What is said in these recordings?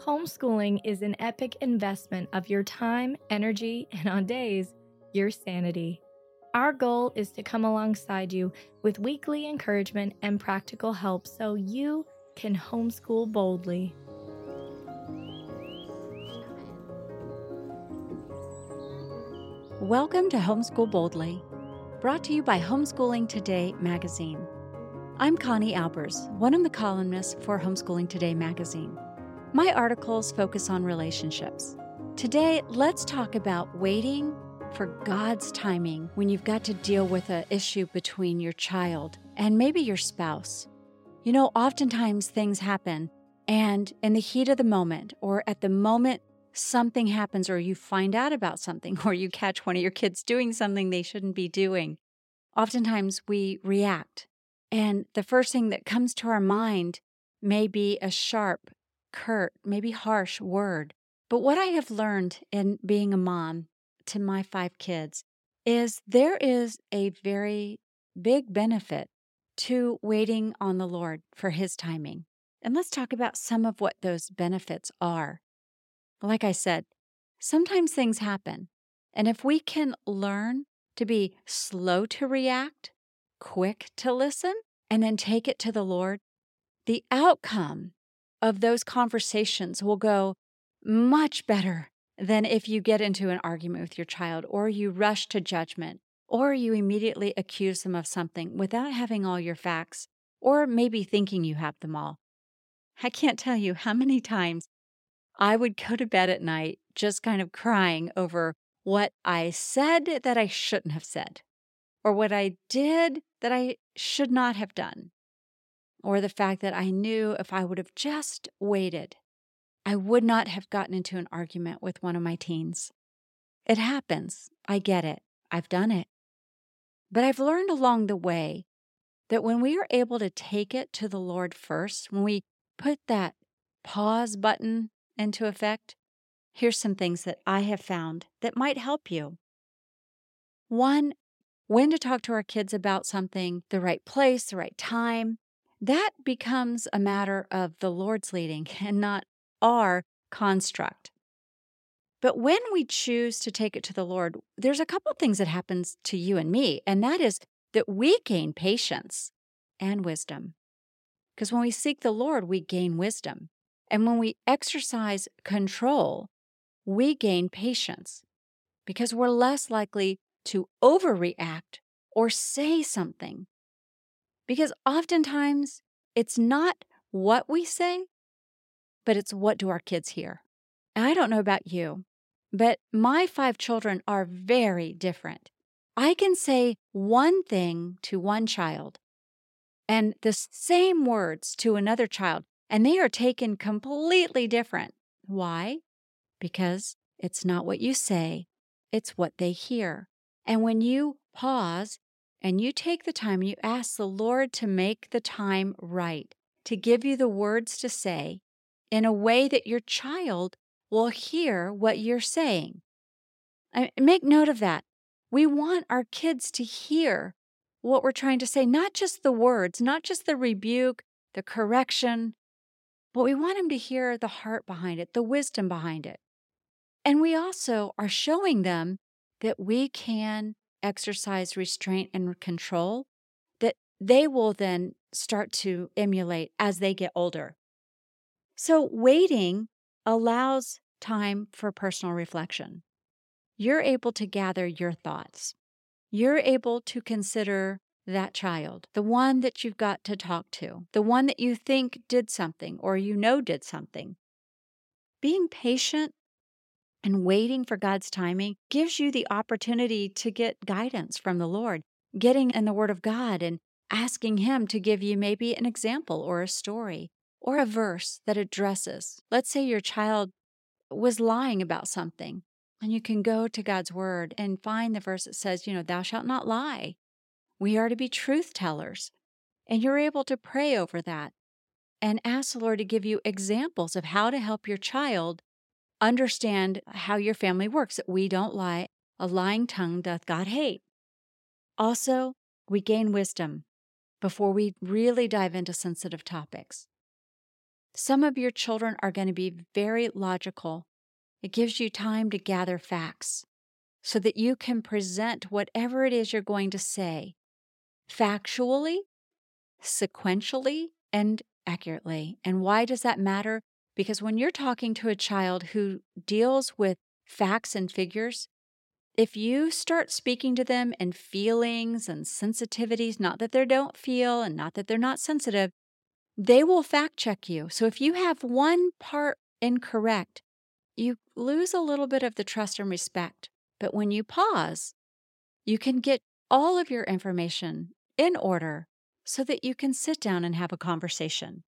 Homeschooling is an epic investment of your time, energy, and on days, your sanity. Our goal is to come alongside you with weekly encouragement and practical help so you can homeschool boldly. Welcome to Homeschool Boldly, brought to you by Homeschooling Today magazine. I'm Connie Albers, one of the columnists for Homeschooling Today magazine. My articles focus on relationships. Today, let's talk about waiting for God's timing when you've got to deal with an issue between your child and maybe your spouse. You know, oftentimes things happen, and in the heat of the moment, or at the moment something happens, or you find out about something, or you catch one of your kids doing something they shouldn't be doing, oftentimes we react. And the first thing that comes to our mind may be a sharp, curt, maybe harsh word. But what I have learned in being a mom to my five kids is there is a very big benefit to waiting on the Lord for His timing. And let's talk about some of what those benefits are. Like I said, sometimes things happen. And if we can learn to be slow to react, quick to listen, and then take it to the Lord, the outcome of those conversations will go much better than if you get into an argument with your child or you rush to judgment or you immediately accuse them of something without having all your facts or maybe thinking you have them all. I can't tell you how many times I would go to bed at night just kind of crying over what I said that I shouldn't have said, or what I did that I should not have done or the fact that I knew if I would have just waited, I would not have gotten into an argument with one of my teens. It happens. I get it. I've done it. But I've learned along the way that when we are able to take it to the Lord first, when we put that pause button into effect, here's some things that I have found that might help you. One, when to talk to our kids about something, the right place, the right time, that becomes a matter of the Lord's leading and not our construct. But when we choose to take it to the Lord, there's a couple things that happens to you and me, and that is that we gain patience and wisdom. Because when we seek the Lord, we gain wisdom. And when we exercise control, we gain patience because we're less likely to overreact or say something because oftentimes it's not what we say, but it's what do our kids hear. And I don't know about you, but my five children are very different. I can say one thing to one child and the same words to another child, and they are taken completely different. Why? Because it's not what you say, it's what they hear. And when you pause and you take the time you ask the Lord to make the time right, to give you the words to say in a way that your child will hear what you're saying. I, make note of that. We want our kids to hear what we're trying to say, not just the words, not just the rebuke, the correction, but we want them to hear the heart behind it, the wisdom behind it. And we also are showing them that we can exercise restraint and control that they will then start to emulate as they get older. So, waiting allows time for personal reflection. You're able to gather your thoughts. You're able to consider that child, the one that you've got to talk to, the one that you think did something or you know did something. Being patient and waiting for God's timing gives you the opportunity to get guidance from the Lord, getting in the Word of God and asking Him to give you maybe an example or a story or a verse that addresses. Let's say your child was lying about something, and you can go to God's Word and find the verse that says, you know, thou shalt not lie. We are to be truth tellers. And you're able to pray over that and ask the Lord to give you examples of how to help your child understand how your family works, that we don't lie. A lying tongue doth God hate. Also, we gain wisdom before we really dive into sensitive topics. Some of your children are going to be very logical. It gives you time to gather facts so that you can present whatever it is you're going to say factually, sequentially, and accurately. And why does that matter? Because when you're talking to a child who deals with facts and figures, if you start speaking to them in feelings and sensitivities, not that they don't feel and not that they're not sensitive, they will fact check you. So if you have one part incorrect, you lose a little bit of the trust and respect. But when you pause, you can get all of your information in order so that you can sit down and have a conversation.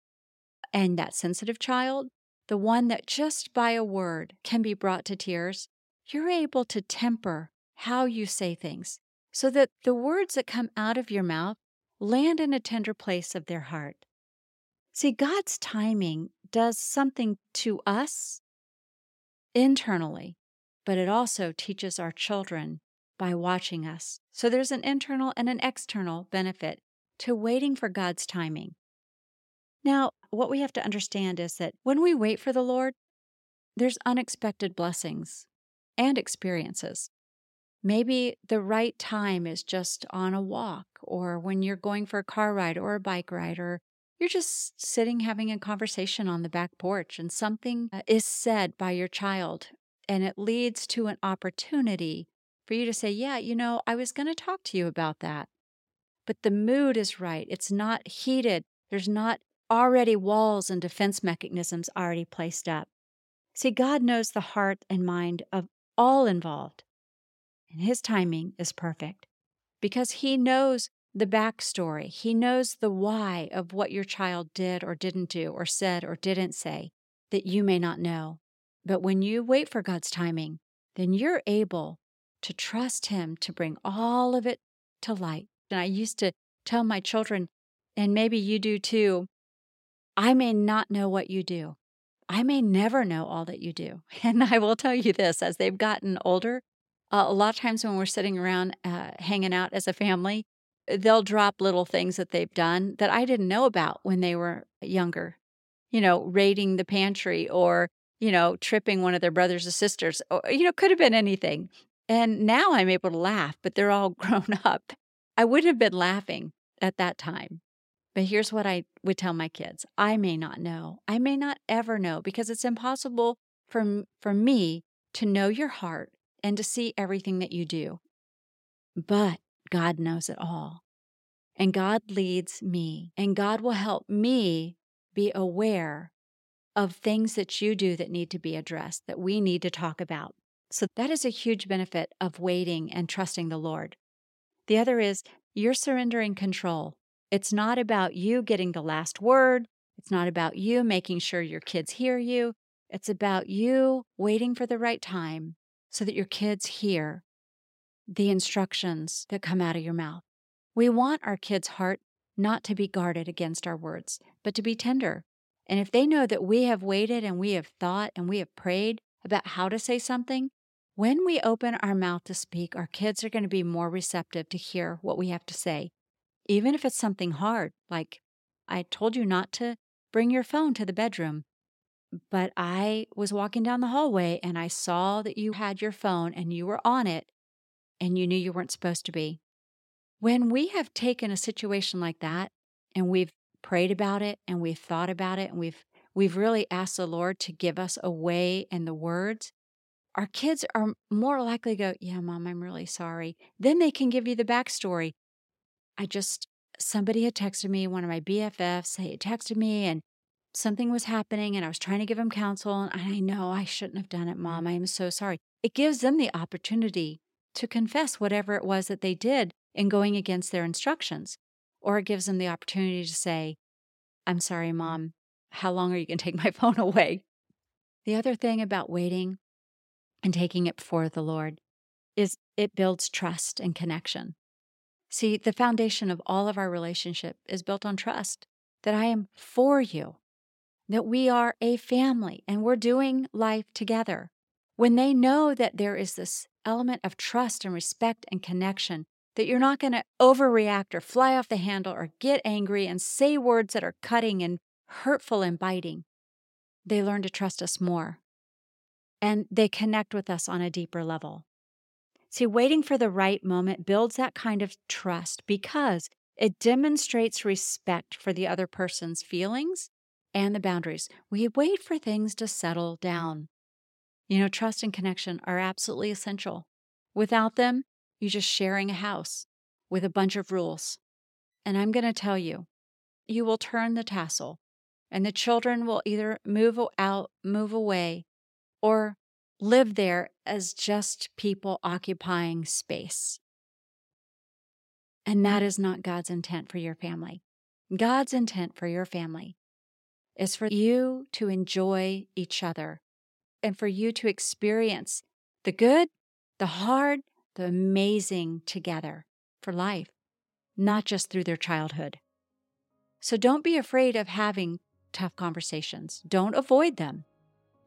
And that sensitive child, the one that just by a word can be brought to tears, you're able to temper how you say things so that the words that come out of your mouth land in a tender place of their heart. See, God's timing does something to us internally, but it also teaches our children by watching us. So there's an internal and an external benefit to waiting for God's timing. Now, what we have to understand is that when we wait for the Lord, there's unexpected blessings and experiences. Maybe the right time is just on a walk, or when you're going for a car ride or a bike ride, or you're just sitting having a conversation on the back porch and something uh, is said by your child, and it leads to an opportunity for you to say, Yeah, you know, I was going to talk to you about that. But the mood is right. It's not heated. There's not already walls and defense mechanisms already placed up. See, God knows the heart and mind of all involved. And his timing is perfect because he knows the backstory. He knows the why of what your child did or didn't do, or said or didn't say that you may not know. But when you wait for God's timing, then you're able to trust Him to bring all of it to light. And I used to tell my children, and maybe you do too, I may not know what you do, I may never know all that you do. And I will tell you this as they've gotten older, uh, a lot of times when we're sitting around uh, hanging out as a family, they'll drop little things that they've done that I didn't know about when they were younger. You know, raiding the pantry or, you know, tripping one of their brothers or sisters, or, you know, could have been anything. And now I'm able to laugh, but they're all grown up. I wouldn't have been laughing at that time. But here's what I would tell my kids I may not know. I may not ever know because it's impossible for, for me to know your heart and to see everything that you do. But God knows it all. And God leads me, and God will help me be aware of things that you do that need to be addressed, that we need to talk about. So that is a huge benefit of waiting and trusting the Lord. The other is you're surrendering control. It's not about you getting the last word. It's not about you making sure your kids hear you. It's about you waiting for the right time so that your kids hear the instructions that come out of your mouth. We want our kids' heart not to be guarded against our words, but to be tender. And if they know that we have waited and we have thought and we have prayed about how to say something, when we open our mouth to speak, our kids are going to be more receptive to hear what we have to say even if it's something hard, like I told you not to bring your phone to the bedroom, but I was walking down the hallway and I saw that you had your phone and you were on it and you knew you weren't supposed to be. When we have taken a situation like that and we've prayed about it and we've thought about it and we've we've really asked the Lord to give us a way and the words, our kids are more likely to go, Yeah, mom, I'm really sorry. Then they can give you the backstory. I just, somebody had texted me, one of my BFFs, he had texted me and something was happening and I was trying to give him counsel. And I know I shouldn't have done it, mom. Mm. I am so sorry. It gives them the opportunity to confess whatever it was that they did in going against their instructions. Or it gives them the opportunity to say, I'm sorry, mm. mom. How long are you going to take my phone away? The other thing about waiting and taking it before the Lord is it builds trust and connection. See, the foundation of all of our relationship is built on trust that I am for you, that we are a family and we're doing life together. When they know that there is this element of trust and respect and connection, that you're not going to overreact or fly off the handle or get angry and say words that are cutting and hurtful and biting. They learn to trust us more and they connect with us on a deeper level. See, waiting for the right moment builds that kind of trust because it demonstrates respect for the other person's feelings and the boundaries. We wait for things to settle down. You know, trust and connection are absolutely essential. Without them, you're just sharing a house with a bunch of rules. And I'm going to tell you, you will turn the tassel, and the children will either move out, move away, or live there as just people occupying space. And that is not God's intent for your family. God's intent for your family is for you to enjoy each other and for you to experience the good, the hard, the amazing together for life, not just through their childhood. So don't be afraid of having tough conversations. Don't avoid them.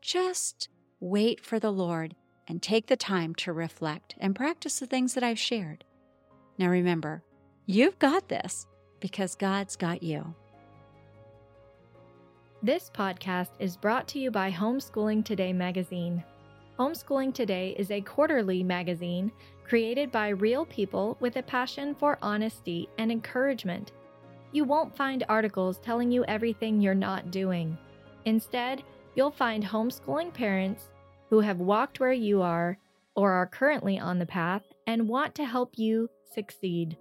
Just wait for the Lord and take the time to reflect and practice the things that I've shared. Now remember, you've got this because God's got you. This podcast is brought to you by Homeschooling Today magazine. Homeschooling Today is a quarterly magazine created by real people with a passion for honesty and encouragement. You won't find articles telling you everything you're not doing. Instead, you'll find homeschooling parents who have walked where you are or are currently on the path and want to help you succeed.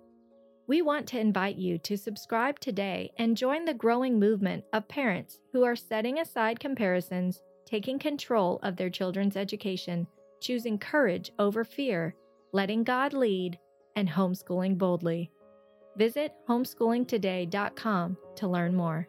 We want to invite you to subscribe today and join the growing movement of parents who are setting aside comparisons, taking control of their children's education, choosing courage over fear, letting God lead, and homeschooling boldly. Visit homeschoolingtoday.com to learn more.